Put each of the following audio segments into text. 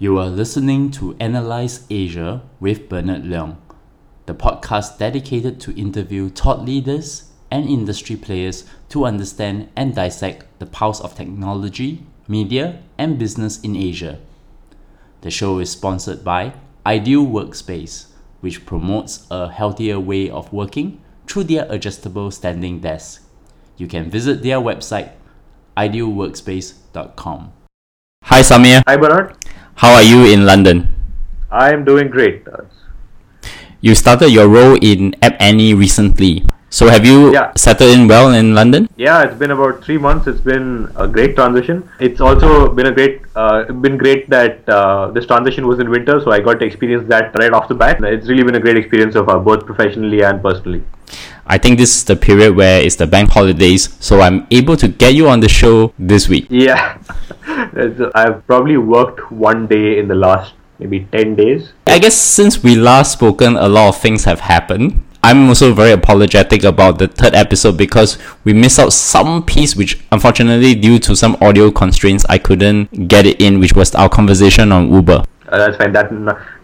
You are listening to Analyze Asia with Bernard Leung, the podcast dedicated to interview thought leaders and industry players to understand and dissect the pulse of technology, media, and business in Asia. The show is sponsored by Ideal Workspace, which promotes a healthier way of working through their adjustable standing desk. You can visit their website idealworkspace.com. Hi Samir, Hi, Bernard. how are you in London? I am doing great. Uh, You started your role in App Annie recently. So have you Yeah. settled in well in London? Yeah, it's been about three months. It's been a great transition. It's also been a great, uh, been great that uh, this transition was in winter, so I got to experience that right off the bat. It's really been a great experience so far, both professionally and personally. I think this is the period where it's the bank holidays, so I'm able to get you on the show this week. Yeah, I've probably worked one day in the last maybe ten days. I guess since we last spoken, a lot of things have happened. I'm also very apologetic about the third episode because we missed out some piece which unfortunately due to some audio constraints I couldn't get it in which was our conversation on Uber. Uh, that's fine. That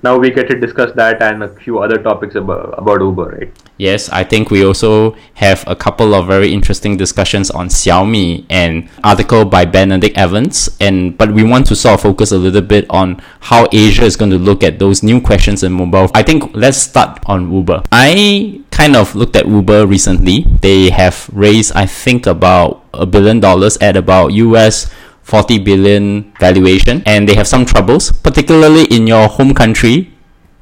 now we get to discuss that and a few other topics about about Uber, right? Yes, I think we also have a couple of very interesting discussions on Xiaomi and article by Benedict Evans and but we want to sort of focus a little bit on how Asia is going to look at those new questions in mobile. I think let's start on Uber. I kind of looked at Uber recently. They have raised I think about a billion dollars at about US 40 billion valuation and they have some troubles particularly in your home country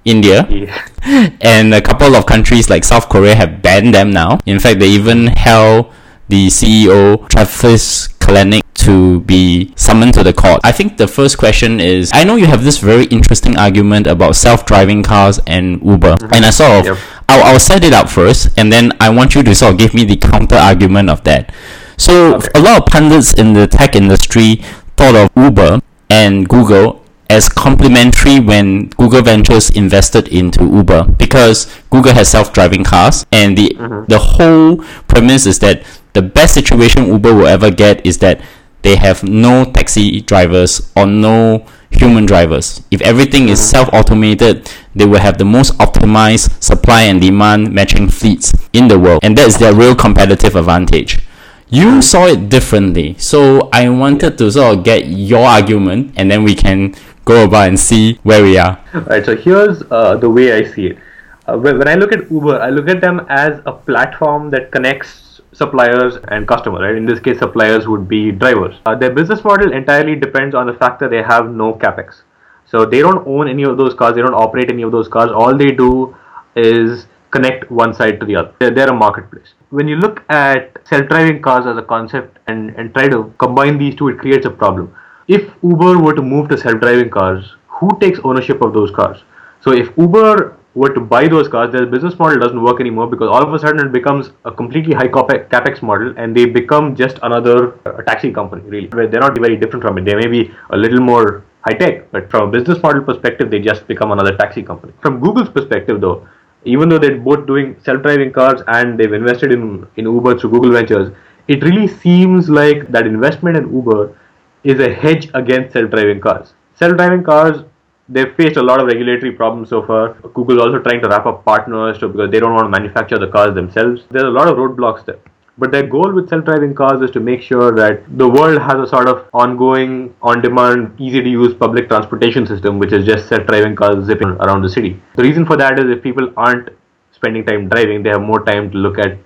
India Yeah. and a couple of countries like South Korea have banned them now. In fact, they even held the CEO Travis Kalanick to be summoned to the court. I think the first question is I know you have this very interesting argument about self-driving cars and Uber, mm-hmm. and I sort of Yep. I'll, I'll set it up first, and then I want you to sort of give me the counter argument of that. So Okay. a lot of pundits in the tech industry thought of Uber and Google as complementary when Google Ventures invested into Uber because Google has self-driving cars and the mm-hmm. the whole premise is that the best situation Uber will ever get is that they have no taxi drivers or no human drivers. If everything is mm-hmm. self-automated, they will have the most optimized supply and demand matching fleets in the world and that's their real competitive advantage. You saw it differently, so I wanted to sort of get your argument, and then we can go about and see where we are. Right. So here's uh, the way I see it. Uh, when, when I look at Uber, I look at them as a platform that connects suppliers and customers. Right. In this case, suppliers would be drivers. Uh, their business model entirely depends on the fact that they have no capex. So they don't own any of those cars. They don't operate any of those cars. All they do is connect one side to the other. They're, they're a marketplace. When you look at self-driving cars as a concept and, and try to combine these two, it creates a problem. If Uber were to move to self-driving cars, who takes ownership of those cars? So if Uber were to buy those cars, their business model doesn't work anymore because all of a sudden it becomes a completely high capex model and they become just another uh, taxi company, really. Where they're not very different from it. They may be a little more high tech, but from a business model perspective, they just become another taxi company. From Google's perspective, though, even though they're both doing self-driving cars and they've invested in, in Uber through Google Ventures, it really seems like that investment in Uber is a hedge against self-driving cars. Self-driving cars, they've faced a lot of regulatory problems so far. Google's also trying to wrap up partners to, because they don't want to manufacture the cars themselves. There's a lot of roadblocks there. But their goal with self-driving cars is to make sure that the world has a sort of ongoing, on-demand, easy-to-use public transportation system, which is just self-driving cars zipping around the city. The reason for that is if people aren't spending time driving, they have more time to look at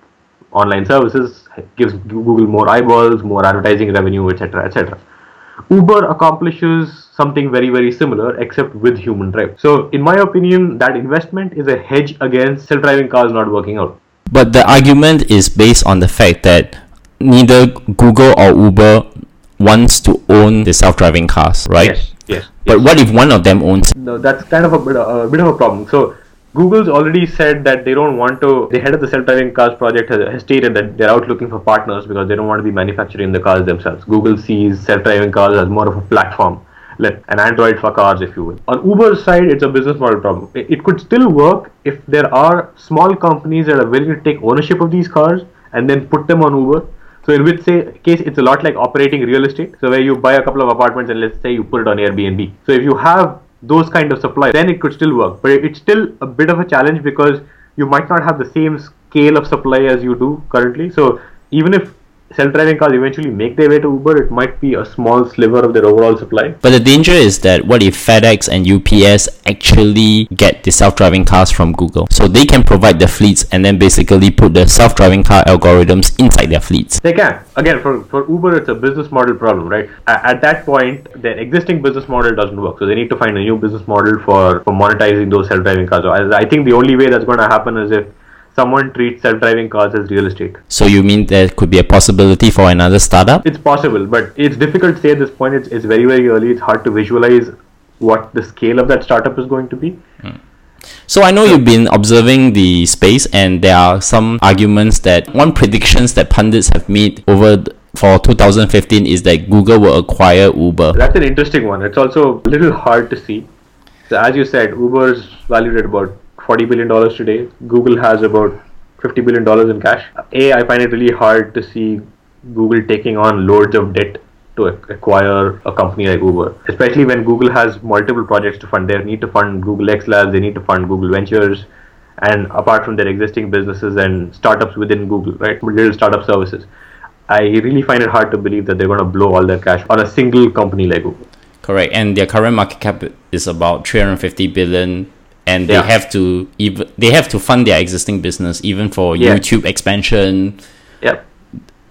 online services, gives Google more eyeballs, more advertising revenue, etc., etc. Uber accomplishes something very, very similar, except with human drive. So, in my opinion, that investment is a hedge against self-driving cars not working out. But the argument is based on the fact that neither Google or Uber wants to own the self-driving cars, right? Yes, yes. But what if one of them owns? No, that's kind of a bit, a bit of a problem. So Google's already said that they don't want to. The head of the self-driving cars project has, has stated that they're out looking for partners because they don't want to be manufacturing the cars themselves. Google sees self-driving cars as more of a platform, like an Android for cars, if you will. On Uber's side, it's a business model problem. It, could still work if there are small companies that are willing to take ownership of these cars and then put them on Uber. So in which say, case, it's a lot like operating real estate. So where you buy a couple of apartments and let's say you put it on Airbnb. So if you have those kind of supply, then it could still work. But it's still a bit of a challenge because you might not have the same scale of supply as you do currently. So even if self-driving cars eventually make their way to Uber, it might be a small sliver of their overall supply. But the danger is that what if FedEx and UPS actually get the self-driving cars from Google? So they can provide the fleets and then basically put the self-driving car algorithms inside their fleets. They can. Again, for, for Uber, it's a business model problem, right? At, at that point, their existing business model doesn't work. So they need to find a new business model for, for monetizing those self-driving cars. So I, I think the only way that's going to happen is if someone treats self-driving cars as real estate. So you mean there could be a possibility for another startup? It's possible, but it's difficult to say at this point. It's, it's very, very early. It's hard to visualize what the scale of that startup is going to be. Hmm. So I know you've been observing the space, and there are some arguments that one predictions that pundits have made over for 2015 is that Google will acquire Uber. That's an interesting one. It's also a little hard to see. So as you said, Uber is valued at about $40 billion today. Google has about $50 billion in cash. A, I find it really hard to see Google taking on loads of debt to acquire a company like Uber, especially when Google has multiple projects to fund. They need to fund Google X Labs, they need to fund Google Ventures, and apart from their existing businesses and startups within Google, right? Little startup services. I really find it hard to believe that they're going to blow all their cash on a single company like Google. Correct, and their current market cap is about 350 billion and they yeah. have to even they have to fund their existing business even for yeah. YouTube expansion. Yep.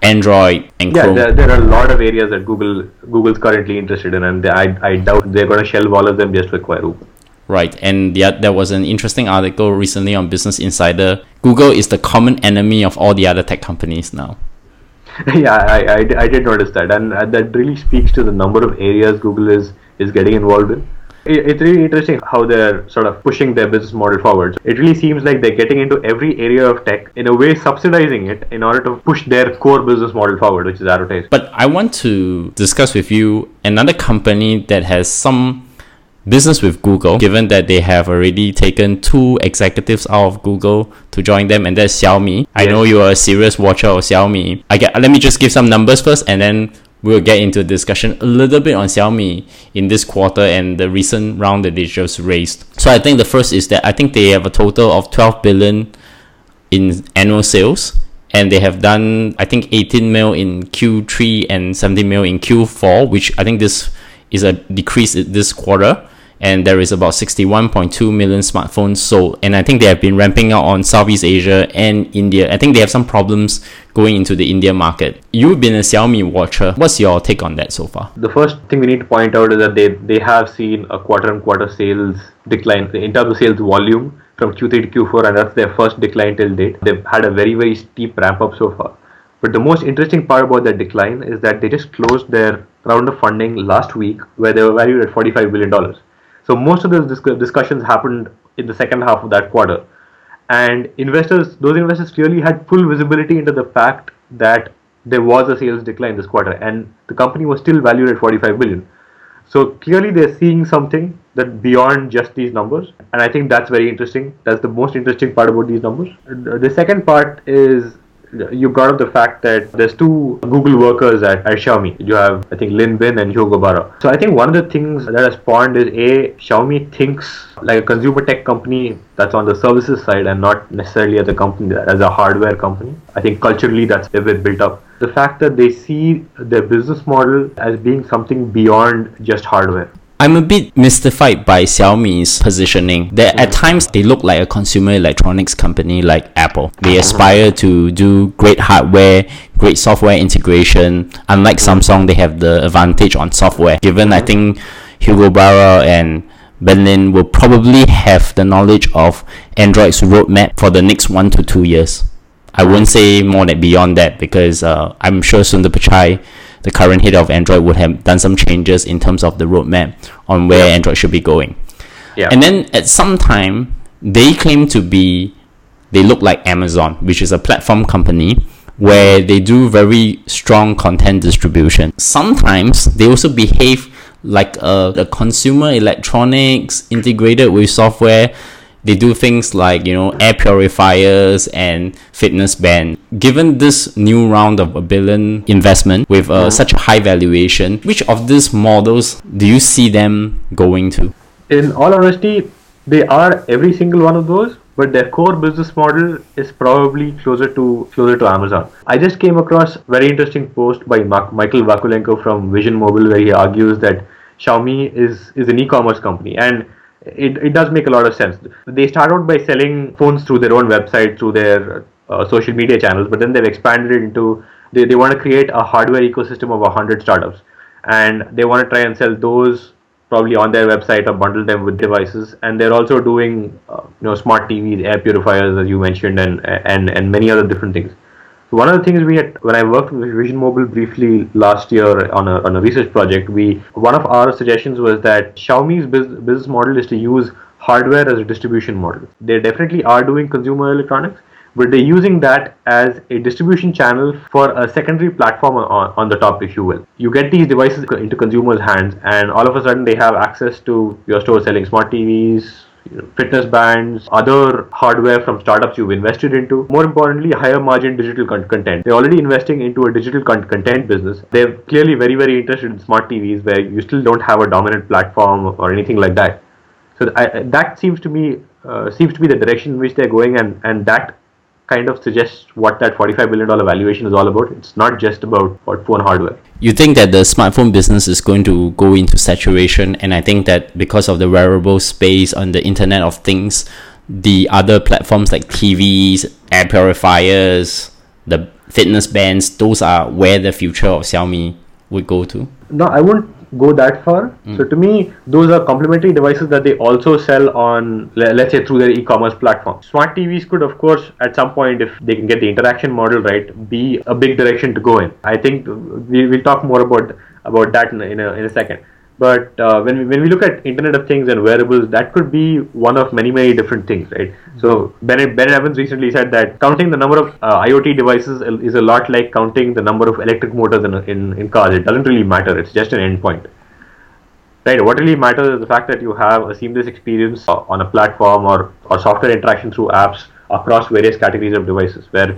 Android and yeah, Chrome. There, there are a lot of areas that Google Google's currently interested in, and they, I, I doubt they're going to shelve all of them just to acquire Uber. Right, and yeah, there was an interesting article recently on Business Insider. Google is the common enemy of all the other tech companies now. yeah, I, I, I did notice that, and uh, that really speaks to the number of areas Google is is getting involved in it's really interesting how they're sort of pushing their business model forward. It really seems like they're getting into every area of tech in a way subsidizing it in order to push their core business model forward, which is advertising. But I want to discuss with you another company that has some business with Google, given that they have already taken two executives out of Google to join them, and that's Xiaomi. Yes. I know you are a serious watcher of Xiaomi. I get, let me just give some numbers first, and then we'll get into a discussion a little bit on Xiaomi in this quarter and the recent round that they just raised. So I think the first is that I think they have a total of 12 billion in annual sales and they have done I think 18 mil in Q3 and 17 mil in Q4 which I think this is a decrease this quarter and there is about 61.2 million smartphones sold. And i think they have been ramping up on southeast asia and india. I think they have some problems going into the india market. You've been a xiaomi watcher. What's your take on that so far? The first thing we need to point out is that they they have seen a quarter on quarter sales decline in terms of sales volume from q3 to q4 and that's their first decline till date. They've had a very very steep ramp up so far. But the most interesting part about that decline is that they just closed their round of funding last week where they were valued at 45 billion dollars so most of those discussions happened in the second half of that quarter, and investors, those investors clearly had full visibility into the fact that there was a sales decline this quarter, and the company was still valued at 45 billion. So clearly they're seeing something that beyond just these numbers, and I think that's very interesting. That's the most interesting part about these numbers. The second part is you brought up the fact that there's two Google workers at, at Xiaomi. You have, I think, Lin Bin and Hugo Barra. So I think one of the things that has spawned is A, Xiaomi thinks like a consumer tech company that's on the services side and not necessarily as a company, as a hardware company. I think culturally that's a bit built up. The fact that they see their business model as being something beyond just hardware. I'm a bit mystified by Xiaomi's positioning. That at mm. times they look like a consumer electronics company like Apple. They ah. aspire to do great hardware, great software integration. Unlike mm. Samsung, they have the advantage on software. Given I mm. think Hugo Barra and Ben Lin will probably have the knowledge of Android's roadmap for the next one to two years. I wouldn't say more than beyond that because uh, I'm sure Sundar Pichai the current head of Android would have done some changes in terms of the roadmap on where yeah. Android should be going. Yeah. And then at some time, they claim to be, they look like Amazon, which is a platform company where they do very strong content distribution. Sometimes they also behave like uh, a, a consumer electronics integrated with software They do things like, you know, air purifiers and fitness band. Given this new round of a billion investment with uh, such a high valuation, which of these models do you see them going to? In all honesty, they are every single one of those, but their core business model is probably closer to closer to Amazon. I just came across very interesting post by Mark, Michael Vakulenko from Vision Mobile where he argues that Xiaomi is is an e-commerce company and it, it does make a lot of sense. They start out by selling phones through their own website, through their uh, social media channels, but then they've expanded it into they, they want to create a hardware ecosystem of 100 startups. And they want to try and sell those probably on their website or bundle them with devices. And they're also doing uh, you know smart TVs air purifiers as you mentioned and and and many other different things one of the things we had when I worked with Vision Mobile briefly last year on a, on a research project we one of our suggestions was that Xiaomi's business, business model is to use hardware as a distribution model they definitely are doing consumer electronics but they're using that as a distribution channel for a secondary platform on, on the top, if you will. You get these devices into consumers' hands, and all of a sudden they have access to your store selling smart TVs, fitness bands, other hardware from startups you've invested into. More importantly, higher margin digital con- content. They're already investing into a digital con- content business. They're clearly very, very interested in smart TVs where you still don't have a dominant platform or anything like that. So I, that seems to me uh, seems to be the direction in which they're going, and and that kind of suggests what that $45 billion valuation is all about. It's not just about what phone hardware. You think that the smartphone business is going to go into saturation, and I think that because of the wearable space on the Internet of Things, the other platforms like TVs, air purifiers, the fitness bands, those are where the future of Xiaomi would go to? No, I wouldn't go that far. Mm. So to me, those are complementary devices that they also sell on, let's say, through their e-commerce platform. Smart TVs could, of course, at some point, if they can get the interaction model right, be a big direction to go in. I think we will talk more about about that in a, in a, in a second. But uh, when we, when we look at Internet of Things and wearables, that could be one of many many different things, right? So Ben Ben Evans recently said that counting the number of uh, IoT devices is a lot like counting the number of electric motors in, in in cars. It doesn't really matter. It's just an endpoint, right? What really matters is the fact that you have a seamless experience on a platform or or software interaction through apps across various categories of devices, where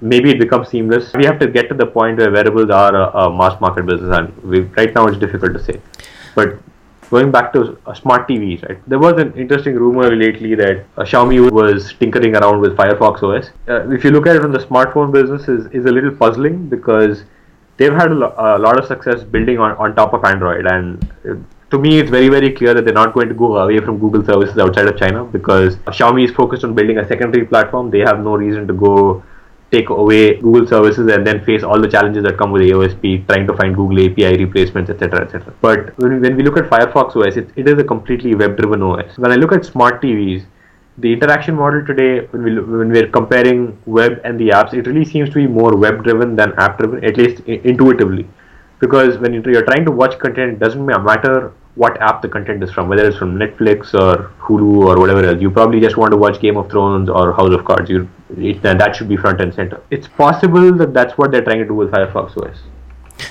maybe it becomes seamless. We have to get to the point where wearables are a, a mass market business, and we, right now it's difficult to say. But going back to uh, smart TVs, right? There was an interesting rumor lately that uh, Xiaomi was tinkering around with Firefox OS. Uh, if you look at it from the smartphone business, is is a little puzzling because they've had a, lo- a lot of success building on, on top of Android, and to me, it's very, very clear that they're not going to go away from Google services outside of China because Xiaomi is focused on building a secondary platform. They have no reason to go take away Google services and then face all the challenges that come with AOSP, trying to find Google API replacements, etc., etc. But when when we look at Firefox OS, it, it is a completely web-driven OS. When I look at smart TVs, the interaction model today, when we when we're comparing web and the apps, it really seems to be more web-driven than app-driven, at least intuitively. Because when you're trying to watch content, it doesn't matter what app the content is from, whether it's from Netflix or Hulu or whatever else. You probably just want to watch Game of Thrones or House of Cards. You, it, uh, that should be front and center. It's possible that that's what they're trying to do with Firefox OS.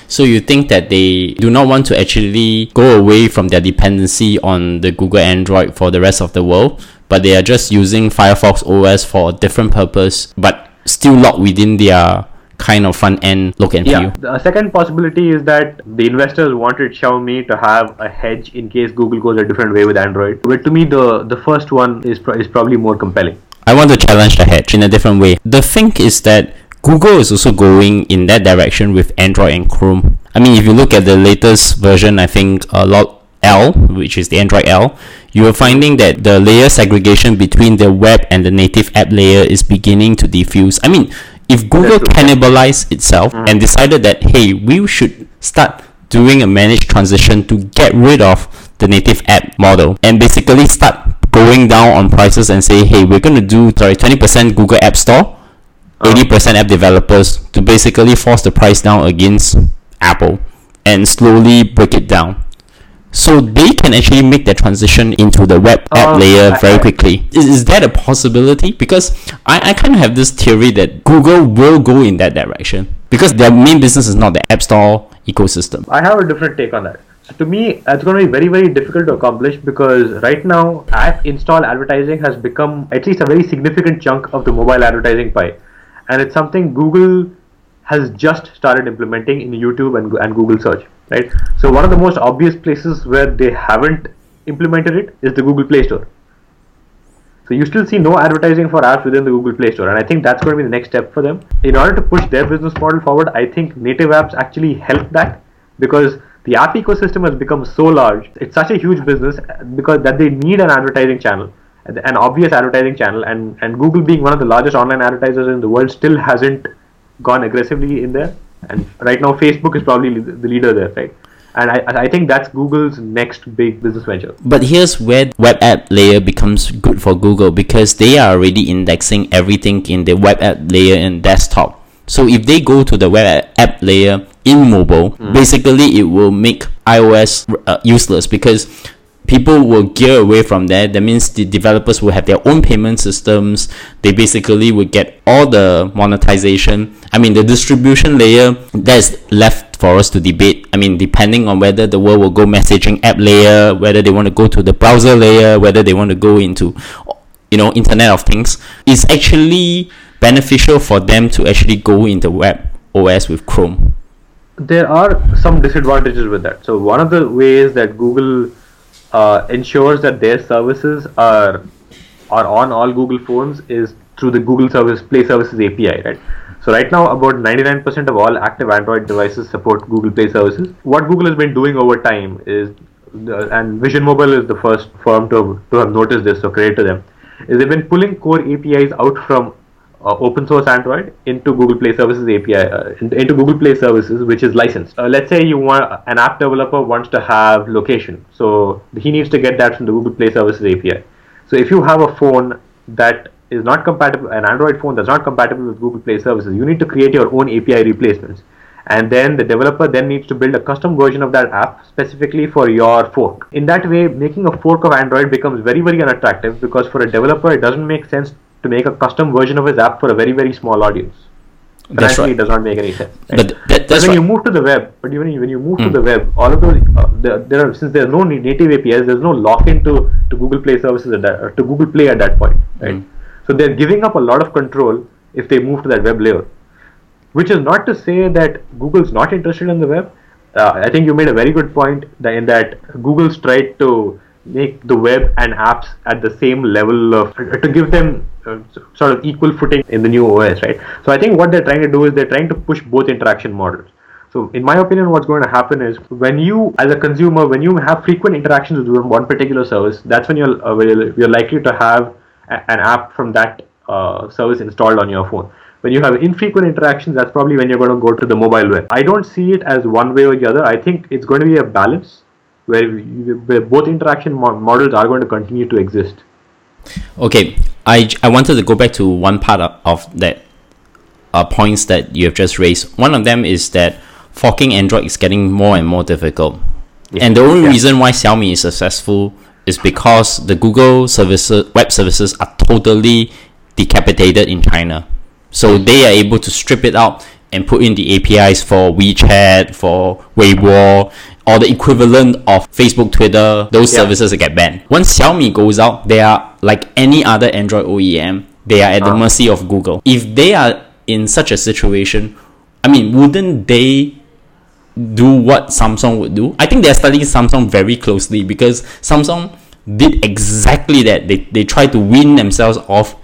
So you think that they do not want to actually go away from their dependency on the Google Android for the rest of the world, but they are just using Firefox OS for a different purpose, but still locked within their kind of front end look and feel. Yeah. The second possibility is that the investors wanted Xiaomi to have a hedge in case Google goes a different way with Android. But to me, the the first one is pro- is probably more compelling. I want to challenge the hedge in a different way. The thing is that Google is also going in that direction with Android and Chrome. I mean, if you look at the latest version, I think a uh, lot L, which is the Android L, you are finding that the layer segregation between the web and the native app layer is beginning to diffuse. I mean, if Google cannibalized itself mm. and decided that hey, we should start doing a managed transition to get rid of the native app model and basically start going down on prices and say hey, we're going to do sorry 20% Google App Store, 80% app developers to basically force the price down against Apple and slowly break it down so they can actually make that transition into the web app um, layer very quickly. Is, is that a possibility? Because I, I kind of have this theory that Google will go in that direction because their main business is not the App Store ecosystem. I have a different take on that. To me, that's going to be very, very difficult to accomplish because right now, app install advertising has become at least a very significant chunk of the mobile advertising pie. And it's something Google has just started implementing in YouTube and, and Google search, right? So, one of the most obvious places where they haven't implemented it is the Google Play Store. So you still see no advertising for apps within the Google Play Store, and I think that's going to be the next step for them. In order to push their business model forward, I think native apps actually help that because the app ecosystem has become so large. It's such a huge business because that they need an advertising channel, an obvious advertising channel, and and Google being one of the largest online advertisers in the world still hasn't gone aggressively in there. And right now, Facebook is probably the leader there, right? and I, I think that's Google's next big business venture. But here's where web app layer becomes good for Google because they are already indexing everything in the web app layer and desktop. So if they go to the web app layer in mobile, mm. basically it will make iOS uh, useless because people will gear away from that. That means the developers will have their own payment systems. They basically will get all the monetization. I mean, the distribution layer that's left for us to debate. I mean, depending on whether the world will go messaging app layer, whether they want to go to the browser layer, whether they want to go into, you know, Internet of Things, it's actually beneficial for them to actually go into web OS with Chrome. There are some disadvantages with that. So one of the ways that Google uh, ensures that their services are are on all Google phones is through the Google Service Play Services API, right? So right now, about 99% of all active Android devices support Google Play services. What Google has been doing over time is, the, and Vision Mobile is the first firm to, to have noticed this, so credit to them, is they've been pulling core APIs out from uh, open source Android into Google Play Services API, uh, into Google Play Services, which is licensed. Uh, let's say you want an app developer wants to have location, so he needs to get that from the Google Play Services API. So if you have a phone that is not compatible, an Android phone that's not compatible with Google Play Services, you need to create your own API replacements. And then the developer then needs to build a custom version of that app specifically for your fork. In that way, making a fork of Android becomes very, very unattractive because for a developer, it doesn't make sense to make a custom version of his app for a very very small audience. That's right. it does not make any sense. Right? But that, that's when right. you move to the web, but even when you move mm. to hmm. the web, all of those uh, there, there are since there's no native APIs, there's no lock into to Google Play services at that, uh, to Google Play at that point, right? Mm. So they're giving up a lot of control if they move to that web layer. Which is not to say that Google's not interested in the web. Uh, I think you made a very good point that in that Google's tried to make the web and apps at the same level of to give them uh, sort of equal footing in the new OS, right? So I think what they're trying to do is they're trying to push both interaction models. So in my opinion, what's going to happen is when you, as a consumer, when you have frequent interactions with one particular service, that's when you're uh, you're likely to have a, an app from that uh, service installed on your phone. When you have infrequent interactions, that's probably when you're going to go to the mobile web. I don't see it as one way or the other. I think it's going to be a balance where, where both interaction mo- models are going to continue to exist. Okay, I, I wanted to go back to one part of, of that uh, points that you have just raised. One of them is that forking Android is getting more and more difficult. Yeah. And the only yeah. reason why Xiaomi is successful is because the Google services, web services are totally decapitated in China. So they are able to strip it out and put in the APIs for WeChat, for Weibo, or the equivalent of Facebook, Twitter, those yeah. services get banned. Once Xiaomi goes out, they are like any other Android OEM, they are at the uh. mercy of Google. If they are in such a situation, I mean, wouldn't they do what Samsung would do? I think they're studying Samsung very closely because Samsung did exactly that. They, they tried to win themselves off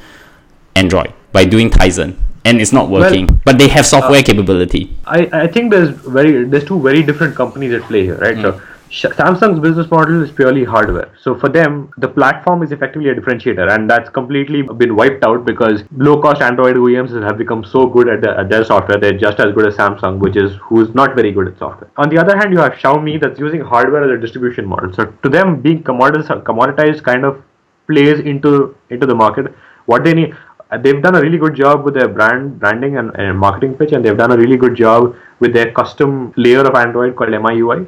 Android by doing Tizen and it's not working well, but they have software uh, capability I, I think there's very there's two very different companies at play here right mm. so Samsung's business model is purely hardware. So for them, the platform is effectively a differentiator, and that's completely been wiped out because low-cost Android OEMs have become so good at, the, at, their software. They're just as good as Samsung, which is who's not very good at software. On the other hand, you have Xiaomi that's using hardware as a distribution model. So to them, being commoditized, commoditized kind of plays into into the market. What they need, they've done a really good job with their brand branding and, and, marketing pitch and they've done a really good job with their custom layer of android called miui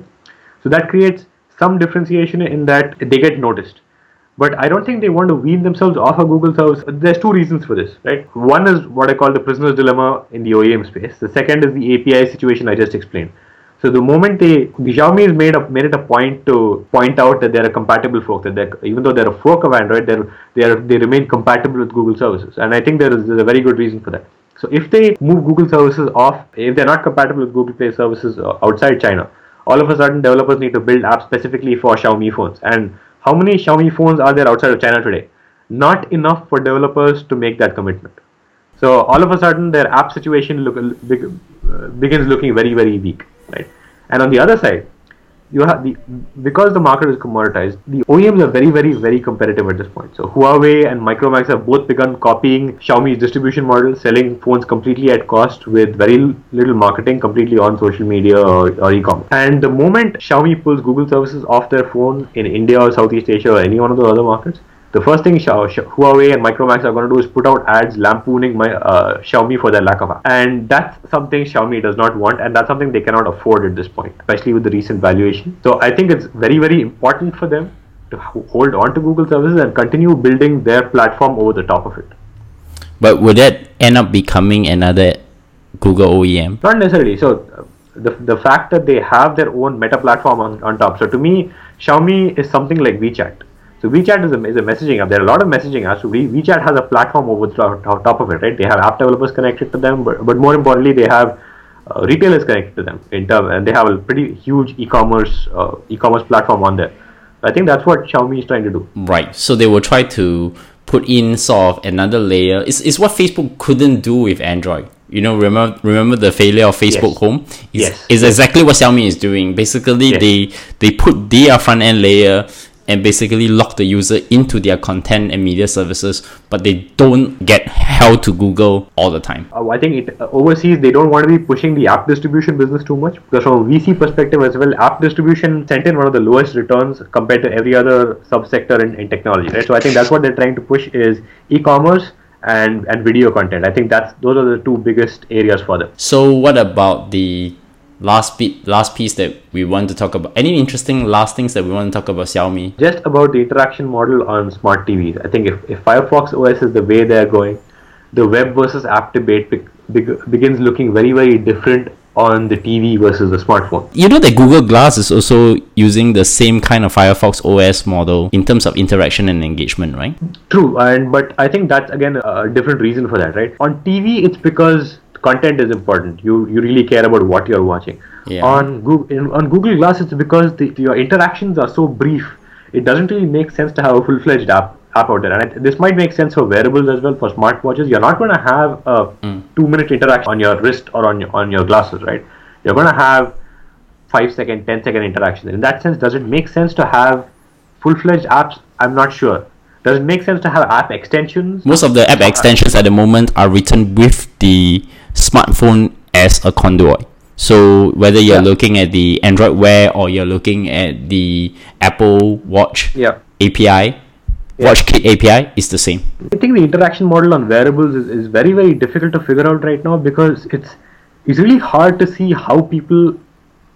so that creates some differentiation in that they get noticed. But i don't think they want to wean themselves off of google service. There's two reasons for this right? One is what i call the prisoner's dilemma in the oem space. The second is the api situation i just explained So the moment they the Xiaomi has made a, made it a point to point out that they're a compatible fork, that even though they're a fork of Android, they are they remain compatible with Google services, and I think there is there's a very good reason for that. So if they move Google services off, if they're not compatible with Google Play services uh, outside China, all of a sudden developers need to build apps specifically for Xiaomi phones. And how many Xiaomi phones are there outside of China today? Not enough for developers to make that commitment. So all of a sudden their app situation look, uh, begins looking very very weak, right? And on the other side, you have the because the market is commoditized the OEMs are very very very competitive at this point so Huawei and Micromax have both begun copying Xiaomi's distribution model selling phones completely at cost with very little marketing completely on social media or, or e-commerce and the moment Xiaomi pulls Google services off their phone in India or Southeast Asia or any one of the other markets the first thing Huawei and Micromax are going to do is put out ads lampooning my uh, Xiaomi for their lack of app. And that's something Xiaomi does not want, and that's something they cannot afford at this point, especially with the recent valuation. So I think it's very, very important for them to hold on to Google services and continue building their platform over the top of it. But would that end up becoming another Google OEM? Not necessarily. So uh, the, the fact that they have their own meta platform on, on top. So to me, Xiaomi is something like WeChat so WeChat is a, is a messaging app. There are a lot of messaging apps. So we, WeChat has a platform over the top of it, right? They have app developers connected to them, but, but more importantly, they have uh, retailers connected to them in term, and they have a pretty huge e-commerce uh, e-commerce platform on there. I think that's what Xiaomi is trying to do. Right. So they will try to put in sort of another layer. It's, it's what Facebook couldn't do with Android. You know, remember remember the failure of Facebook yes. Home? It's, yes. It's exactly what Xiaomi is doing. Basically, yes. they they put their front end layer and basically lock the user into their content and media services, but they don't get held to Google all the time. Uh, I think it, uh, overseas they don't want to be pushing the app distribution business too much because from a VC perspective as well, app distribution sent in one of the lowest returns compared to every other subsector in, in technology. Right? So I think that's what they're trying to push is e-commerce and and video content. I think that's those are the two biggest areas for them. So what about the last bit last piece that we want to talk about any interesting last things that we want to talk about xiaomi just about the interaction model on smart tvs i think if, if firefox os is the way they're going the web versus app debate be, be, begins looking very very different on the TV versus the smartphone. You know that Google Glass is also using the same kind of Firefox OS model in terms of interaction and engagement, right? True, and but I think that's again a different reason for that, right? On TV, it's because content is important. You you really care about what you're watching. Yeah. On Google on Google Glass, it's because the, your interactions are so brief. It doesn't really make sense to have a full-fledged app app out there. And this might make sense for wearables as well for smartwatches. You're not going to have a mm. two-minute interaction on your wrist or on your on your glasses, right? You're going to have five second, ten second interaction. In that sense, does it make sense to have full-fledged apps? I'm not sure does it make sense to have app extensions? Most of the app extensions at the moment are written with the smartphone as a conduit. So whether you're yeah. looking at the Android Wear or you're looking at the Apple Watch yeah. API, yeah. WatchKit API is the same. I think the interaction model on wearables is, is very very difficult to figure out right now because it's it's really hard to see how people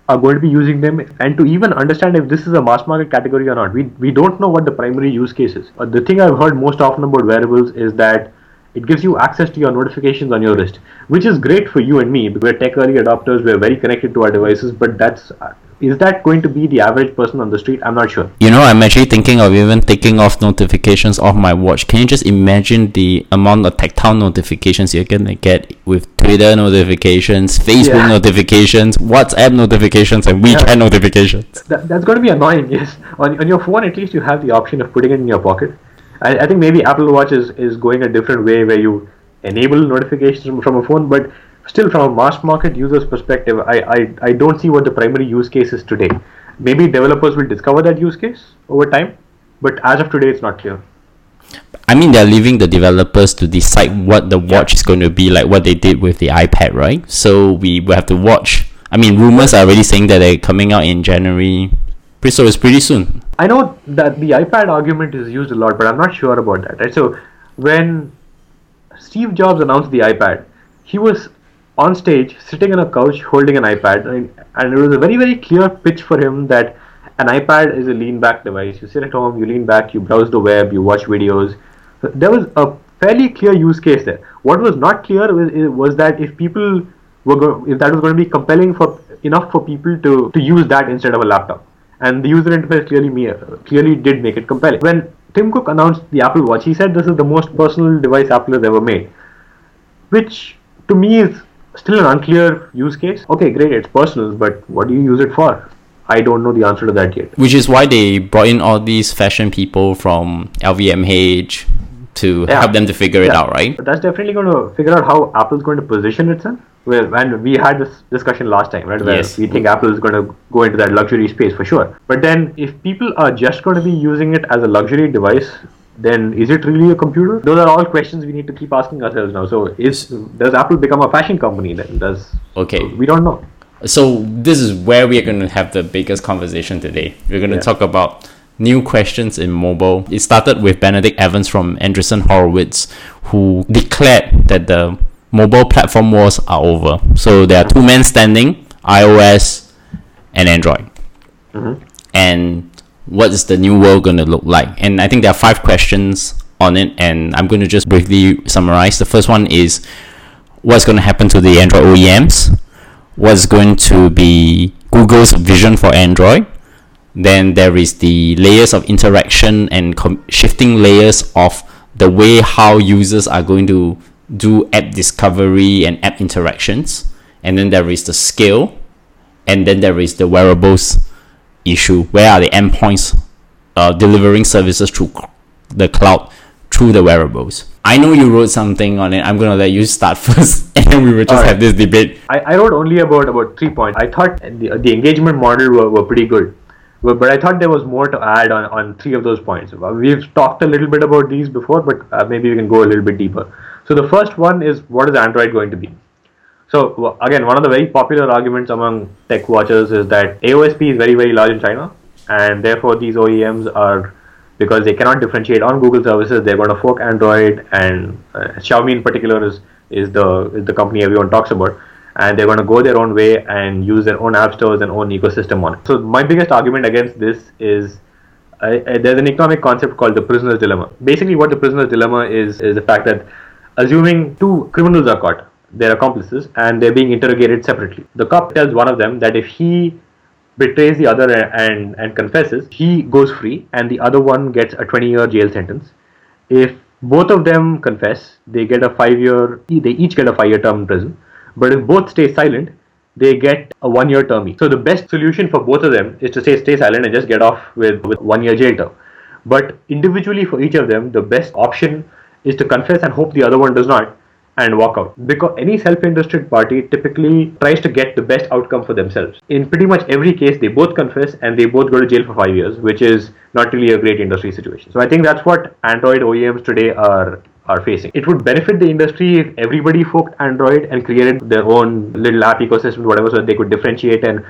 are going to be using them and to even understand if this is a mass market category or not. We we don't know what the primary use case is. But the thing I've heard most often about wearables is that it gives you access to your notifications on your wrist, which is great for you and me. Because we're tech early adopters. We're very connected to our devices, but that's is that going to be the average person on the street? I'm not sure. You know, I'm actually thinking of even taking off notifications off my watch. Can you just imagine the amount of tactile notifications you're gonna get with Twitter notifications, Facebook yeah. notifications, WhatsApp notifications, and WeChat yeah. notifications? That, that's going to be annoying. Yes, on on your phone, at least you have the option of putting it in your pocket I, I, think maybe Apple Watch is, is going a different way where you enable notifications from, from a phone, but still from a mass market user's perspective, I, I, I don't see what the primary use case is today. Maybe developers will discover that use case over time, but as of today, it's not clear. I mean, they're leaving the developers to decide what the watch is going to be, like what they did with the iPad, right? So we will have to watch. I mean, rumors are already saying that they're coming out in January so it's pretty soon. I know that the iPad argument is used a lot, but I'm not sure about that. Right? So when Steve Jobs announced the iPad, he was on stage sitting on a couch holding an iPad, and it was a very very clear pitch for him that an iPad is a lean back device. You sit at home, you lean back, you browse the web, you watch videos. There was a fairly clear use case there. What was not clear was, was that if people were go- if that was going to be compelling for enough for people to, to use that instead of a laptop. And the user interface clearly clearly did make it compelling. When Tim Cook announced the Apple Watch, he said this is the most personal device Apple has ever made, which to me is still an unclear use case. Okay, great, it's personal, but what do you use it for? I don't know the answer to that yet. Which is why they brought in all these fashion people from LVMH to Yeah. help them to figure it out, right? But that's definitely going to figure out how Apple's going to position itself. Well, and we had this discussion last time, right? Where Yes. we think Apple is going to go into that luxury space for sure. But then, if people are just going to be using it as a luxury device, then is it really a computer? Those are all questions we need to keep asking ourselves now. So, is does Apple become a fashion company? Then does Okay. we don't know. So this is where we are going to have the biggest conversation today. We're going to Yeah. talk about new questions in mobile. It started with Benedict Evans from Andreessen Horowitz, who declared that the mobile platform wars are over. So there are two men standing: iOS and Android. Mm-hmm. And what is the new world going to look like? And I think there are five questions on it, and I'm going to just briefly summarize. The first one is what's going to happen to the Android OEMs? What's going to be Google's vision for Android? Then there is the layers of interaction and com- shifting layers of the way how users are going to do app discovery and app interactions. And then there is the scale, and then there is the wearables issue. Where are the endpoints uh, delivering services through the cloud through the wearables? I know you wrote something on it. I'm gonna let you start first, and then we will just Alright. have this debate. I, I wrote only about about three points. I thought the, the engagement model were, were pretty good, but, but I thought there was more to add on, on three of those points. Uh, We've talked a little bit about these before, but uh, maybe we can go a little bit deeper. So the first one is what is Android going to be? So again, one of the very popular arguments among tech watchers is that AOSP is very very large in China, and therefore these OEMs are because they cannot differentiate on Google services. They're going to fork Android, and uh, Xiaomi in particular is is the is the company everyone talks about, and they're going to go their own way and use their own app stores and own ecosystem on it. So my biggest argument against this is there's an economic concept called the prisoner's dilemma. Basically, what the prisoner's dilemma is is the fact that assuming two criminals are caught, they're accomplices, and they're being interrogated separately. The cop tells one of them that if he betrays the other and and confesses, he goes free, and the other one gets a 20-year jail sentence. If both of them confess, they get a five-year. They each get a five-year term in prison. But if both stay silent, they get a one-year term. So the best solution for both of them is to say stay silent and just get off with with one-year jail term. But individually for each of them, the best option is to confess and hope the other one does not and walk out. Because any self-interested party typically tries to get the best outcome for themselves. In pretty much every case, they both confess and they both go to jail for five years, which is not really a great industry situation. So I think that's what Android OEMs today are are facing. It would benefit the industry if everybody forked Android and created their own little app ecosystem, whatever, so they could differentiate and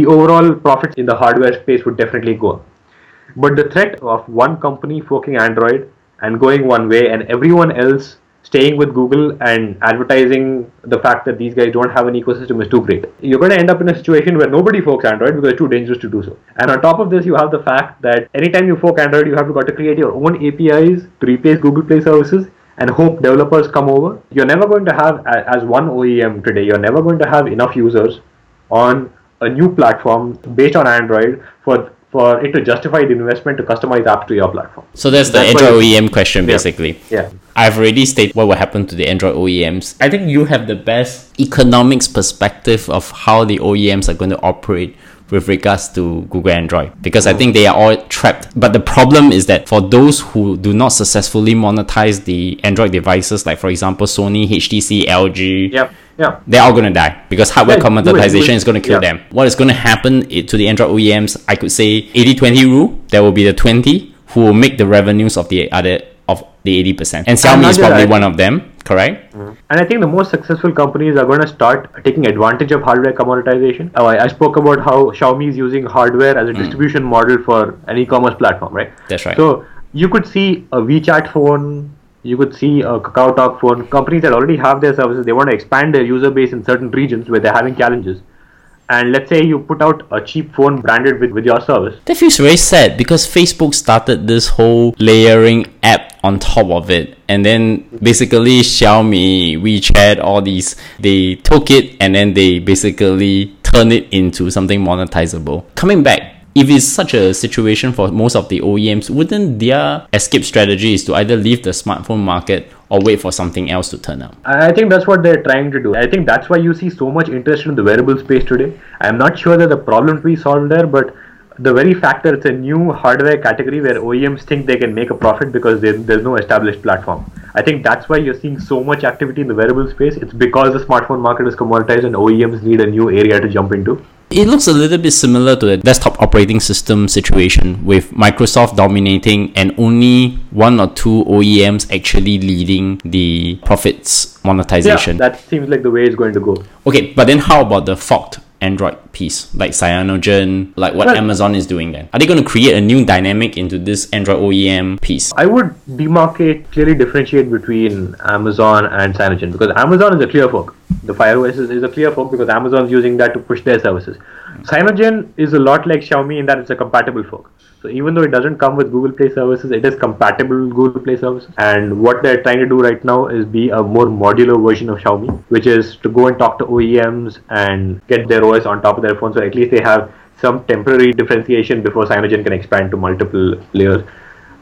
the overall profits in the hardware space would definitely go up. But the threat of one company forking Android and going one way and everyone else staying with Google and advertising the fact that these guys don't have an ecosystem is too great. You're going to end up in a situation where nobody forks Android because it's too dangerous to do so. And on top of this, you have the fact that anytime you fork Android, you have got to create your own APIs to replace Google Play services and hope developers come over. You're never going to have, as one OEM today, you're never going to have enough users on a new platform based on Android for for it to justify the investment to customize apps to your platform. So that's the That's Android OEM question, basically. Yeah. I've already stated what will happen to the Android OEMs. I think you have the best economics perspective of how the OEMs are going to operate with regards to Google Android because I oh. think they are all trapped. But the problem is that for those who do not successfully monetize the Android devices, like for example Sony, HTC, LG, Yep. Yeah. they're all gonna die because hardware Yeah, you will- you commoditization is gonna kill yeah. them. What is gonna happen to the Android OEMs? I could say 80-20 rule. There will be the 20 who will make the revenues of the other of the 80%. And Xiaomi is probably one of them, correct? Mm-hmm. And I think the most successful companies are going to start taking advantage of hardware commoditization. Oh, I, I spoke about how Xiaomi is using hardware as a mm. distribution model for an e-commerce platform, right? That's right. So you could see a WeChat phone, you could see a Kakao Talk phone. Companies that already have their services, they want to expand their user base in certain regions where they're having challenges, and let's say you put out a cheap phone branded with, with your service. That feels very sad because Facebook started this whole layering app on top of it. And then basically Xiaomi, WeChat, all these, they took it and then they basically turn it into something monetizable. Coming back, if it's such a situation for most of the OEMs, wouldn't their escape strategy is to either leave the smartphone market or wait for something else to turn up? I think that's what they're trying to do. I think that's why you see so much interest in the wearable space today. I'm not sure that the problem be solved there, but the very fact that it's a new hardware category where OEMs think they can make a profit because there's no established platform. I think that's why you're seeing so much activity in the wearable space. It's because the smartphone market is commoditized and OEMs need a new area to jump into. It looks a little bit similar to the desktop operating system situation with Microsoft dominating and only one or two OEMs actually leading the profits monetization. Yeah, that seems like the way it's going to go. Okay, but then how about the forked Android piece, like Cyanogen, like what Amazon is doing then? Are they going to create a new dynamic into this Android OEM piece? I would demarcate, clearly differentiate between Amazon and Cyanogen because Amazon is a clear fork. The Fire OS is, is a clear fork because Amazon's using that to push their services. Cyanogen is a lot like Xiaomi in that it's a compatible fork. So even though it doesn't come with Google Play services, it is compatible with Google Play services. And what they're trying to do right now is be a more modular version of Xiaomi, which is to go and talk to OEMs and get their OS on top of their phone. So at least they have some temporary differentiation before Cyanogen can expand to multiple layers.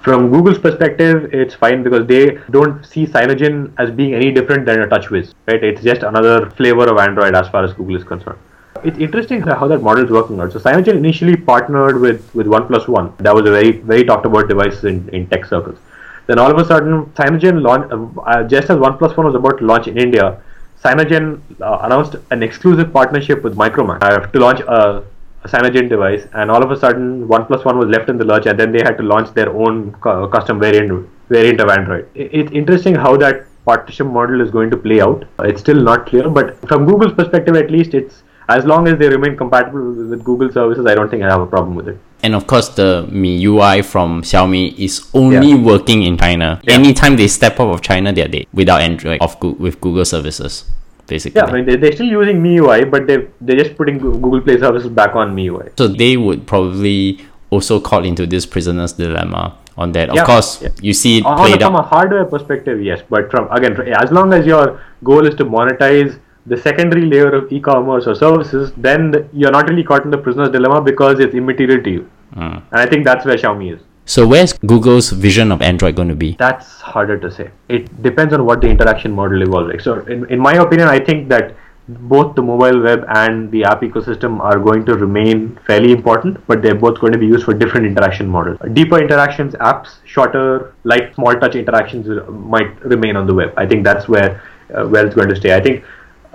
From Google's perspective, it's fine because they don't see Cyanogen as being any different than a TouchWiz, right? It's just another flavor of Android as far as Google is concerned. It's interesting how that model is working out. So Cyanogen initially partnered with, with OnePlus One. That was a very, very talked about device in, in tech circles. Then all of a sudden, Cyanogen launched, uh, just as OnePlus One was about to launch in India, Cyanogen uh, announced an exclusive partnership with Micromax uh, to launch a, a Cyanogen device, and all of a sudden, OnePlus One was left in the lurch, and then they had to launch their own cu- custom variant variant of Android. It, it's interesting how that partnership model is going to play out. It's still not clear, but from Google's perspective, at least, it's as long as they remain compatible with Google services, I don't think I have a problem with it. And of course, the MIUI from Xiaomi is only yeah. working in China. Yeah. Anytime they step out of China, they're dead without Android of with Google services. Basically. Yeah, I mean they, they're still using MIUI, but they they're just putting Google Play services back on MIUI. So they would probably also caught into this prisoner's dilemma on that. Of course, yeah. you see it uh, played on, From a hardware perspective, yes, but from again, as long as your goal is to monetize the secondary layer of e-commerce or services, then you're not really caught in the prisoner's dilemma because it's immaterial to you. Mm. And I think that's where Xiaomi is. So where's Google's vision of Android going to be? That's harder to say. It depends on what the interaction model evolves. Like. So in, in my opinion, I think that both the mobile web and the app ecosystem are going to remain fairly important, but they're both going to be used for different interaction models. Deeper interactions, apps, shorter, light, small touch interactions might remain on the web. I think that's where uh, where it's going to stay. I think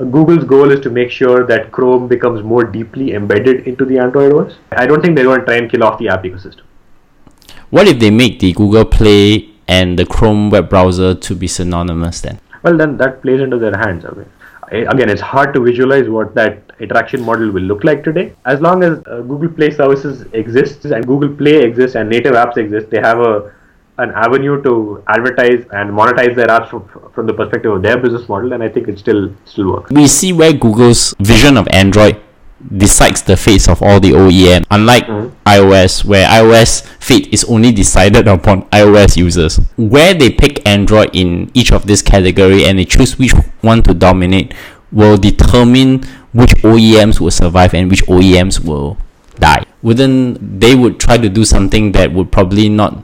Google's goal is to make sure that Chrome becomes more deeply embedded into the Android OS. I don't think they're going to try and kill off the app ecosystem. What if they make the Google Play and the Chrome web browser to be synonymous then? Well, then that plays into their hands. I mean, again, it's hard to visualize what that interaction model will look like today. As long as uh, Google Play services exists and Google Play exists and native apps exist, they have a an avenue to advertise and monetize their apps from, from the perspective of their business model, and I think it still still works. We see where Google's vision of Android decides the fate of all the OEM, unlike mm-hmm. iOS, where iOS fate is only decided upon iOS users. Where they pick Android in each of this category and they choose which one to dominate will determine which OEMs will survive and which OEMs will die. Wouldn't they would try to do something that would probably not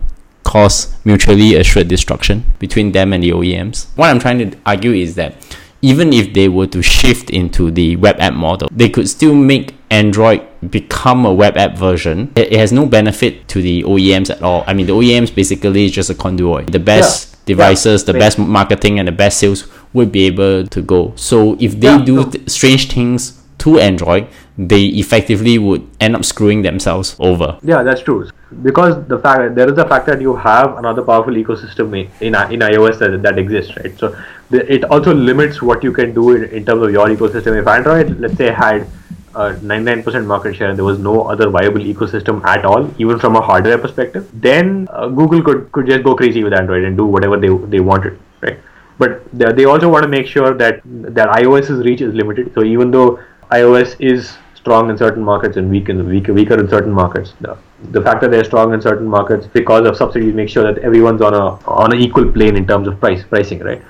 cause mutually assured destruction between them and the OEMs. What I'm trying to argue is that even if they were to shift into the web app model, they could still make Android become a web app version. It, has no benefit to the OEMs at all. I mean, the OEMs basically is just a conduit. The best yeah. devices, yeah. the best marketing, and the best sales would be able to go. So if they yeah, do th- strange things to Android, they effectively would end up screwing themselves over. Yeah, that's true. Because the fact there is the fact that you have another powerful ecosystem in in iOS that, that exists, right? So the, it also limits what you can do in, in terms of your ecosystem. If Android, let's say, had a 99% market share and there was no other viable ecosystem at all, even from a hardware perspective, then uh, Google could, could just go crazy with Android and do whatever they, they wanted, right? But they, they also want to make sure that that iOS's reach is limited. So even though iOS is strong in certain markets and weak in weaker weaker in certain markets. The, the fact that they're strong in certain markets because of subsidies makes sure that everyone's on a on an equal plane in terms of price pricing, right?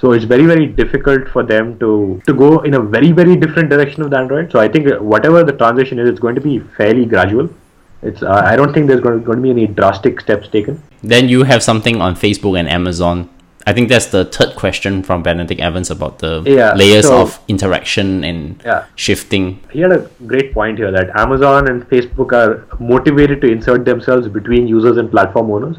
So it's very very difficult for them to to go in a very very different direction of the Android. So I think whatever the transition is, it's going to be fairly gradual. It's uh, I don't think there's going to, going to be any drastic steps taken. Then you have something on Facebook and Amazon I think that's the third question from Benedict Evans about the yeah, layers so, of interaction and yeah. shifting. He had a great point here that Amazon and Facebook are motivated to insert themselves between users and platform owners,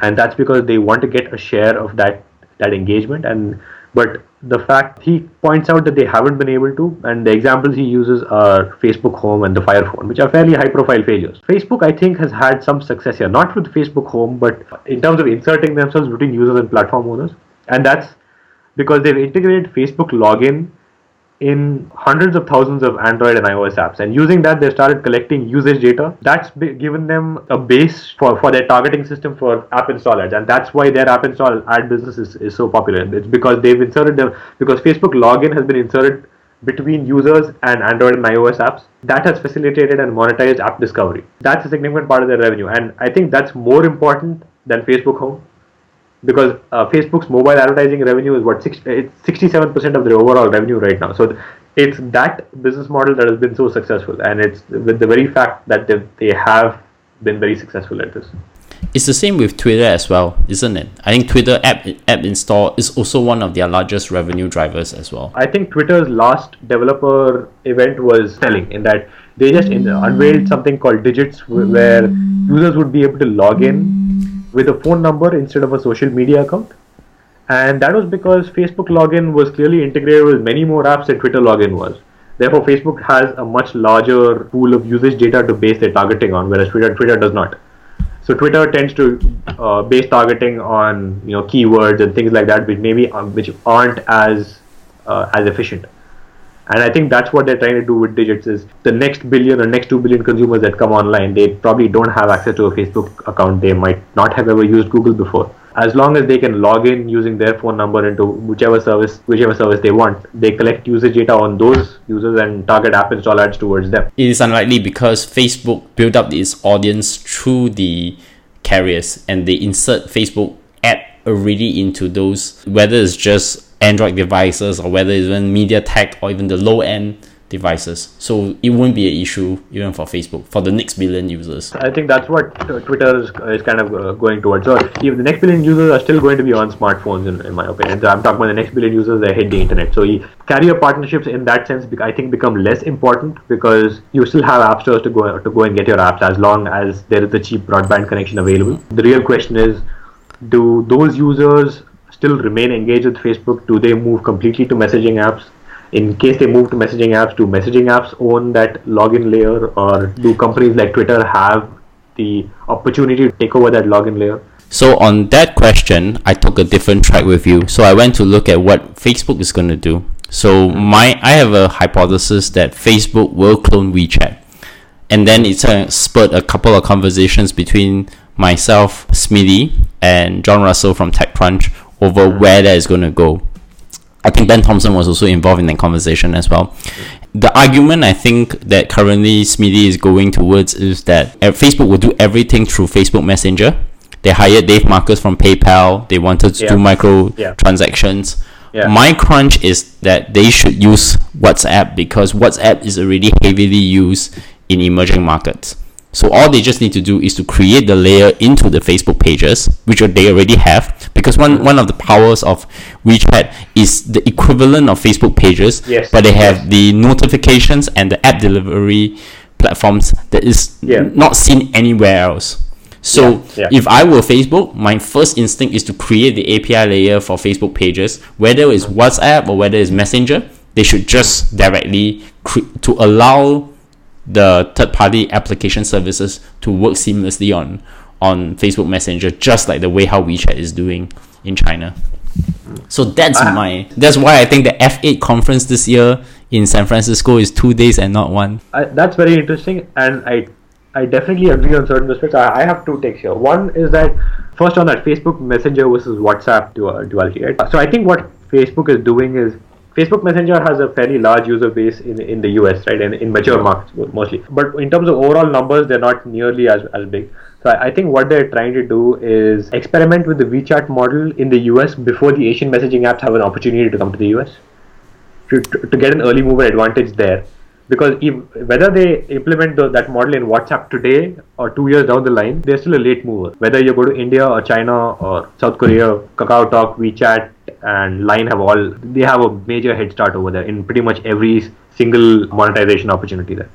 and that's because they want to get a share of that that engagement. And but the fact he points out that they haven't been able to, and the examples he uses are Facebook Home and the Fire Phone, which are fairly high profile failures. Facebook, I think, has had some success here, not with Facebook Home, but in terms of inserting themselves between users and platform owners. And that's because they've integrated Facebook login in hundreds of thousands of Android and iOS apps. And using that, they started collecting usage data. That's given them a base for, for their targeting system for app installers. And that's why their app install ad business is, is so popular. It's because they've inserted them, because Facebook login has been inserted between users and Android and iOS apps. That has facilitated and monetized app discovery. That's a significant part of their revenue. And I think that's more important than Facebook Home because uh, Facebook's mobile advertising revenue is what 60, it's 67% of their overall revenue right now. So it's that business model that has been so successful, and it's with the very fact that they, they have been very successful at this. It's the same with Twitter as well, isn't it? I think Twitter app app install is also one of their largest revenue drivers as well. I think Twitter's last developer event was telling in that they just in, unveiled something called Digits, where users would be able to log in with a phone number instead of a social media account. And that was because Facebook login was clearly integrated with many more apps than Twitter login was. Therefore, Facebook has a much larger pool of usage data to base their targeting on, whereas Twitter Twitter does not. So Twitter tends to uh, base targeting on you know keywords and things like that, which maybe um, which aren't as uh, as efficient. And I think that's what they're trying to do with digits is the next billion or next two billion consumers that come online, they probably don't have access to a Facebook account. They might not have ever used Google before. As long as they can log in using their phone number into whichever service, whichever service they want, they collect usage data on those users and target app install ads towards them. It is unlikely because Facebook built up its audience through the carriers and they insert Facebook ad already into those, whether it's just Android devices or whether it's even MediaTek or even the low end devices. So it won't be an issue even for Facebook for the next billion users. I think that's what Twitter is, is kind of uh, going towards. So if the next billion users are still going to be on smartphones, in, in my opinion. I'm talking about the next billion users that hit the internet. So carrier partnerships in that sense, I think, become less important because you still have app stores to go to go and get your apps as long as there is a cheap broadband connection available. The real question is, do those users still remain engaged with Facebook? Do they move completely to messaging apps? In case they move to messaging apps, do messaging apps own that login layer, or do companies like Twitter have the opportunity to take over that login layer? So on that question, I took a different track with you. So I went to look at what Facebook is going to do. So my I have a hypothesis that Facebook will clone WeChat, and then it spurred a couple of conversations between myself, Smitty, and Jon Russell from TechCrunch over where that is going to go. I think Ben Thompson was also involved in that conversation as well. The argument I think that currently Smitty is going towards is that uh, Facebook will do everything through Facebook Messenger. They hired Dave Marcus from PayPal. They wanted to yeah. do micro yeah. transactions. Yeah. My crunch is that they should use WhatsApp because WhatsApp is already heavily used in emerging markets. So all they just need to do is to create the layer into the Facebook pages, which they already have. Because one, one of the powers of WeChat is the equivalent of Facebook pages, yes. but they have the notifications and the app delivery platforms that is yeah. not seen anywhere else. So yeah, yeah. if I were Facebook, my first instinct is to create the API layer for Facebook pages, whether it's WhatsApp or whether it's Messenger. They should just directly cre- to allow the third party application services to work seamlessly on on Facebook Messenger, just like the way how WeChat is doing in China. So that's ah. my that's why I think the F8 conference this year in San Francisco is two days and not one. I, that's very interesting, and I I definitely agree on certain aspects. I, I have two takes here. One is that first on that Facebook Messenger versus WhatsApp duality. Right? So I think what Facebook is doing is Facebook Messenger has a fairly large user base in, in the US, right, and in mature markets mostly. But in terms of overall numbers, they're not nearly as, as big. So I, I think what they're trying to do is experiment with the WeChat model in the US before the Asian messaging apps have an opportunity to come to the US to, to, to get an early mover advantage there because if, whether they implement the, that model in WhatsApp today or two years down the line, they're still a late mover. Whether you go to India or China or South Korea, Kakao Talk, WeChat, and Line have all they have a major head start over there in pretty much every single monetization opportunity there.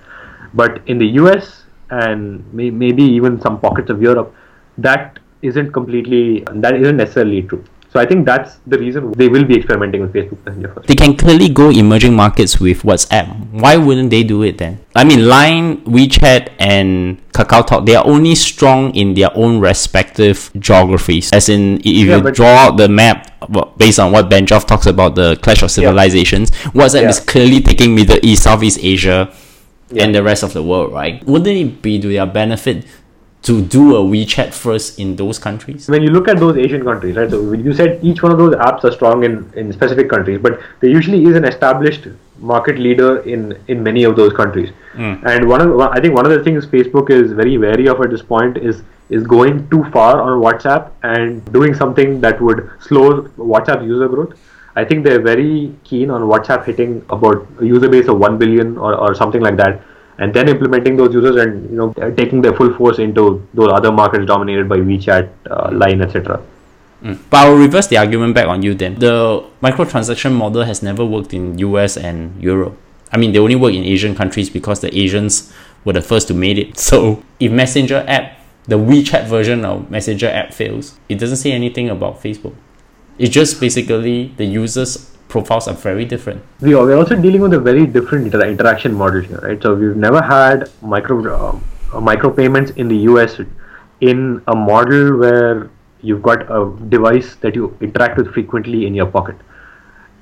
But in the US and may, maybe even some pockets of Europe, that isn't completely that isn't necessarily true. So I think that's the reason they will be experimenting with Facebook Messenger first. They can clearly go emerging markets with WhatsApp. Why wouldn't they do it then? I mean, Line, WeChat, and Kakao Talk, they are only strong in their own respective geographies. As in, if Yeah, you draw out the map based on what Benjoff talks about the clash of civilizations, WhatsApp Yeah. is clearly taking Middle East, Southeast Asia, Yeah. and the rest of the world, right? Wouldn't it be to their benefit to do a WeChat first in those countries? when you look at those Asian countries, right? So you said each one of those apps are strong in, in specific countries, but there usually is an established market leader in in many of those countries. Hmm. And one of I think one of the things Facebook is very wary of at this point is is going too far on WhatsApp and doing something that would slow WhatsApp user growth. I think they're very keen on WhatsApp hitting about a user base of 1 billion or, or something like that and then implementing those users and you know taking their full force into those other markets dominated by WeChat, uh, Line, etc. But I'll reverse the argument back on you then. The microtransaction model has never worked in US and Europe. I mean, they only work in Asian countries because the Asians were the first to made it. So if Messenger app, the WeChat version of Messenger app fails, it doesn't say anything about Facebook. It's just basically the users' profiles are very different. We are, also dealing with a very different inter- interaction model here, right? So we've never had micro uh, micro payments in the US in a model where you've got a device that you interact with frequently in your pocket.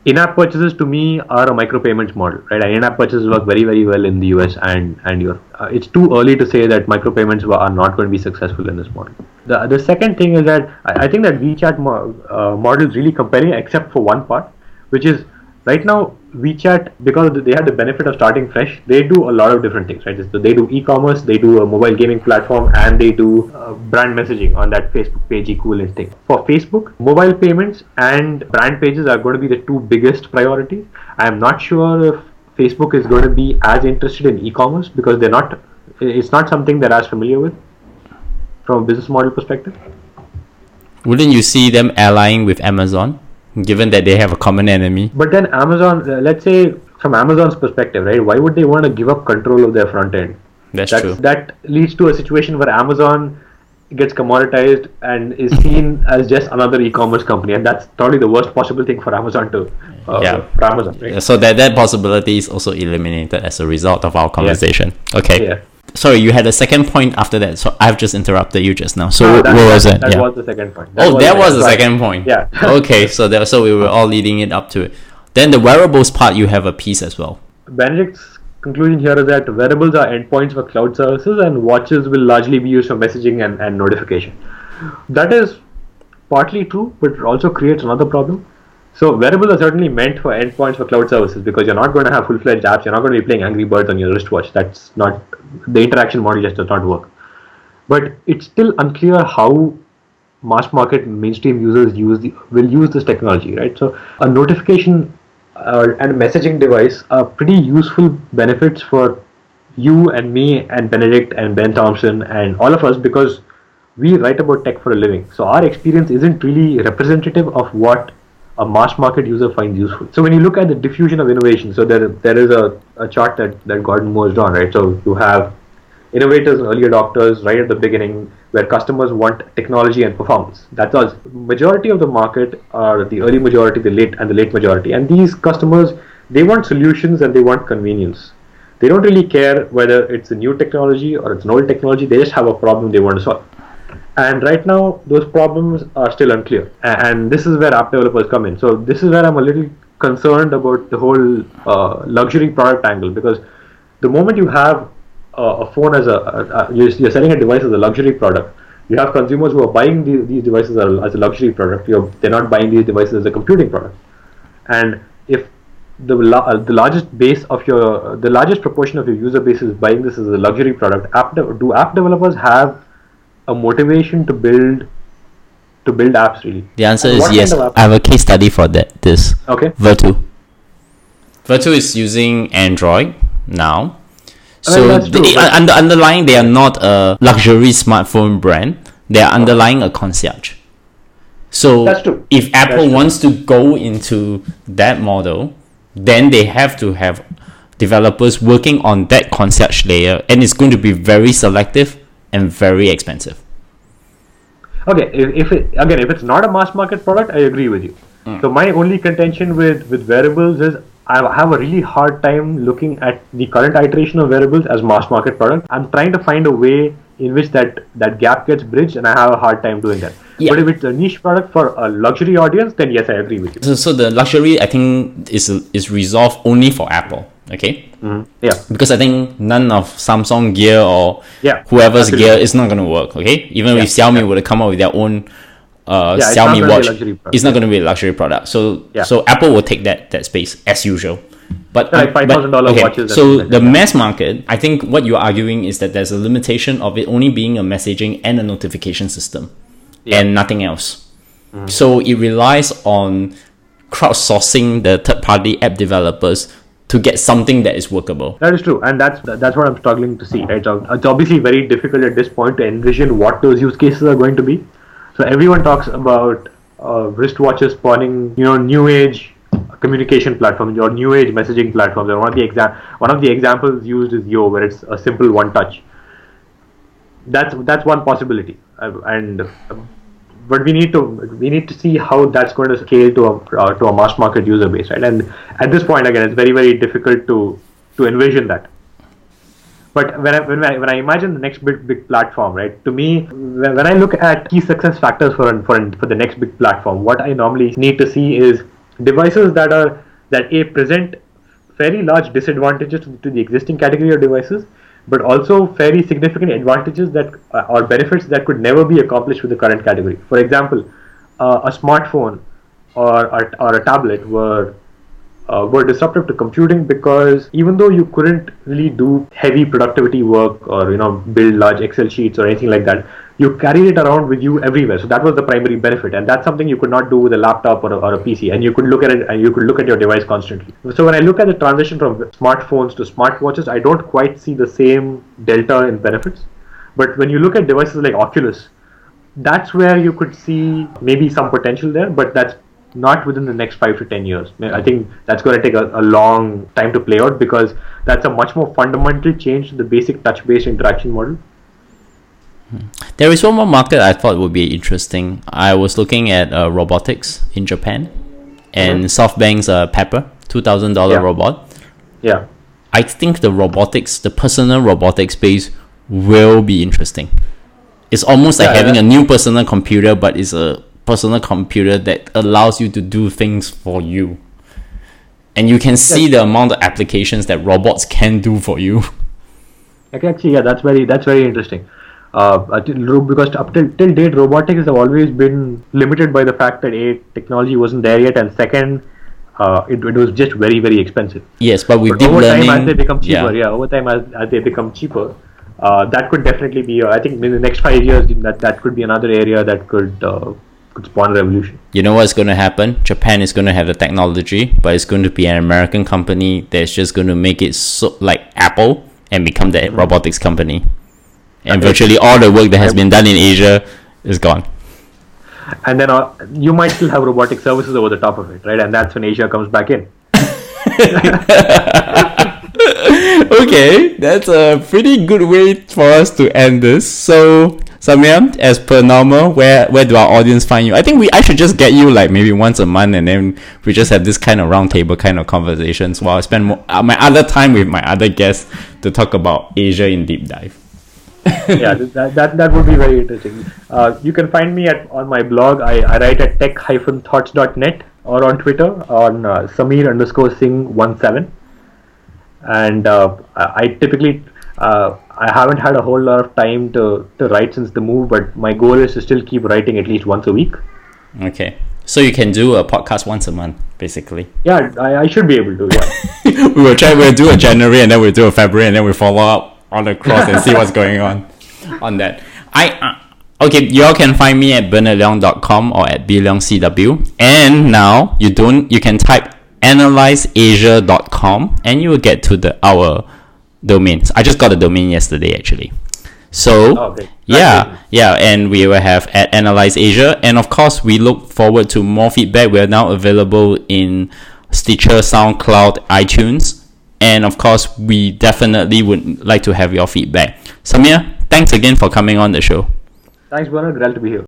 In-app purchases to me are a micropayments model, right? In-app purchases work very, very well in the US and and Europe. Uh, it's too early to say that micropayments are not going to be successful in this model. The the second thing is that I, I think that WeChat mo- uh, model is really compelling, except for one part, which is right now WeChat because they had the benefit of starting fresh. They do a lot of different things, right? So they do e-commerce, they do a mobile gaming platform, and they do uh, brand messaging on that Facebook page equivalent thing. For Facebook, mobile payments and brand pages are going to be the two biggest priorities. I am not sure if Facebook is going to be as interested in e-commerce because they're not. It's not something they're as familiar with from a business model perspective. Wouldn't you see them allying with Amazon, given that they have a common enemy? But then Amazon, uh, let's say from Amazon's perspective, right? Why would they want to give up control of their front end? That's That's, true. That leads to a situation where Amazon gets commoditized and is seen as just another e-commerce company, and that's probably the worst possible thing for Amazon to. Uh, Yeah. For Amazon, right? So that that possibility is also eliminated as a result of our conversation. Okay. Yeah. Sorry, you had a second point after that, so I've just interrupted you just now. So No, what was that, it? That yeah. was the second point. oh, that was the second point. Yeah. okay, so that, so we were all leading it up to it. Then the wearables part, you have a piece as well. Benedict's conclusion here is that wearables are endpoints for cloud services and watches will largely be used for messaging and, and notification. That is partly true, but it also creates another problem. So wearables are certainly meant for endpoints for cloud services because you're not going to have full-fledged apps. You're not going to be playing Angry Birds on your wristwatch. That's not the interaction model just does not work. But it's still unclear how mass market mainstream users use the will use this technology, right? So a notification uh, and messaging device are pretty useful benefits for you and me and Benedict and Ben Thompson and all of us because we write about tech for a living. So our experience isn't really representative of what a mass market user finds useful. So when you look at the diffusion of innovation, so there there is a, a chart that, that Gordon Moore's drawn, right? So you have innovators and early adopters right at the beginning where customers want technology and performance. That's us. Majority of the market are the early majority, the late and the late majority. And these customers, they want solutions and they want convenience. They don't really care whether it's a new technology or it's an old technology. They just have a problem they want to solve. And right now, those problems are still unclear. And this is where app developers come in. So this is where I'm a little concerned about the whole uh, luxury product angle because the moment you have uh, a phone as a, a, a you're, selling a device as a luxury product, you have consumers who are buying the, these devices as a, luxury product. You're, they're not buying these devices as a computing product. And if the uh, the largest base of your the largest proportion of your user base is buying this as a luxury product. App de- do app developers have a motivation to build to build apps really? The answer And is what kind yes. of I have a case study for that. This Okay. Vertu. Vertu is using Android now. I mean, So that's true, they, but- uh, under, underlying, they are not a luxury smartphone brand. They are underlying a concierge. So That's true. if Apple That's true. wants to go into that model, then they have to have developers working on that concierge layer, and it's going to be very selective and very expensive. Okay, if, if it again if it's not a mass market product, I agree with you. Mm. So my only contention with with wearables is I have a really hard time looking at the current iteration of wearables as mass market product. I'm trying to find a way in which that that gap gets bridged, and I have a hard time doing that. Yeah. But if it's a niche product for a luxury audience, then yes, I agree with you. So, so the luxury, I think, is is resolved only for Apple. Okay, Yeah, because I think none of Samsung gear or Yeah, whoever's absolutely. gear is not going to work. Okay, even Yeah, if Xiaomi were to come up with their own uh, Yeah, Xiaomi gonna be a watch, it's not going to be a luxury product. So Yeah. so Apple will take that that space as usual. But Like but- $5,000 okay, watches So the yeah. mass market, I think what you're arguing is that there's a limitation of it only being a messaging and a notification system, and nothing else. Mm-hmm. So it relies on crowdsourcing the third-party app developers to get something that is workable. That is true, and that's that's what I'm struggling to see. Right, it's obviously very difficult at this point to envision what those use cases are going to be. So everyone talks about uh, wristwatches spawning, you know, new age communication platforms or new age messaging platforms. And one of the exam one of the examples used is Yo, where it's a simple one touch. That's that's one possibility, and. But we need to we need to see how that's going to scale to a uh, to a mass market user base, right? And at this point, again, it's very very difficult to to envision that. But when I, when I when I imagine the next big big platform, right? To me, when, when I look at key success factors for for for the next big platform, what I normally need to see is devices that are that a present very large disadvantages to, to the existing category of devices, but also very significant advantages that uh, or benefits that could never be accomplished with the current category. For example, uh, a smartphone or, or or a tablet were uh, were disruptive to computing because even though you couldn't really do heavy productivity work or you know build large excel sheets or anything like that you carried it around with you everywhere. So that was the primary benefit. And that's something you could not do with a laptop or a, or a pc and you could look at it and you could look at your device constantly. So when i look at the transition from smartphones to smartwatches i don't quite see the same delta in benefits. But when you look at devices like oculus that's where you could see maybe some potential there, but that's not within the next five to ten years. I think that's going to take a, a long time to play out because that's a much more fundamental change to the basic touch-based interaction model. There is one more market I thought would be interesting. I was looking at uh, robotics in Japan, and SoftBank's uh, Pepper, two thousand dollar Yeah. robot. Yeah, I think the robotics, the personal robotics space, will be interesting. It's almost like having yeah. a new personal computer, but it's a personal computer that allows you to do things for you. And you can see the amount of applications that robots can do for you. Actually, yeah, that's very that's very interesting. Uh, I think ro- because up till till date, robotics have always been limited by the fact that a technology wasn't there yet, and second, uh, it, it was just very very expensive. Yes, but with But deep over learning, time, as they become cheaper, yeah. yeah, over time as, as they become cheaper, uh, that could definitely be. Uh, I think in the next five years, that that could be another area that could uh, could spawn a revolution. You know what's going to happen? Japan is going to have the technology, but it's going to be an American company that's just going to make it so like Apple and become the robotics company. And Okay. virtually all the work that has been done in Asia is gone. And then uh, you might still have robotic services over the top of it, right? And that's when Asia comes back in. okay, that's a pretty good way for us to end this. So, Sameer, as per normal, where where do our audience find you? I think we I should just get you like maybe once a month, and then we just have this kind of roundtable kind of conversations while I spend more, uh, my other time with my other guests to talk about Asia in deep dive. yeah, that, that that would be very interesting. Uh, you can find me at on my blog. I, I write at tech-thoughts.net or on Twitter on uh, Sameer underscore Singh one seven. And uh, I, I typically uh, I haven't had a whole lot of time to, to write since the move, but my goal is to still keep writing at least once a week. Okay. So you can do a podcast once a month, basically. Yeah, I, I should be able to. Yeah. we will try. We'll do a January and then we'll do a February and then we'll follow up on the cross and see what's going on on that. I uh, okay. You all can find me at bernardleong.com or at bleongcw. And now you don't. You can type analyzeasia.com and you will get to the our domains. I just got the domain yesterday actually. So Oh, okay. yeah, yeah, and we will have at Analyze Asia, and of course we look forward to more feedback. We are now available in Stitcher, SoundCloud, iTunes, and of course we definitely would like to have your feedback. Sameer, thanks again for coming on the show. Thanks, Bernard. Glad to be here.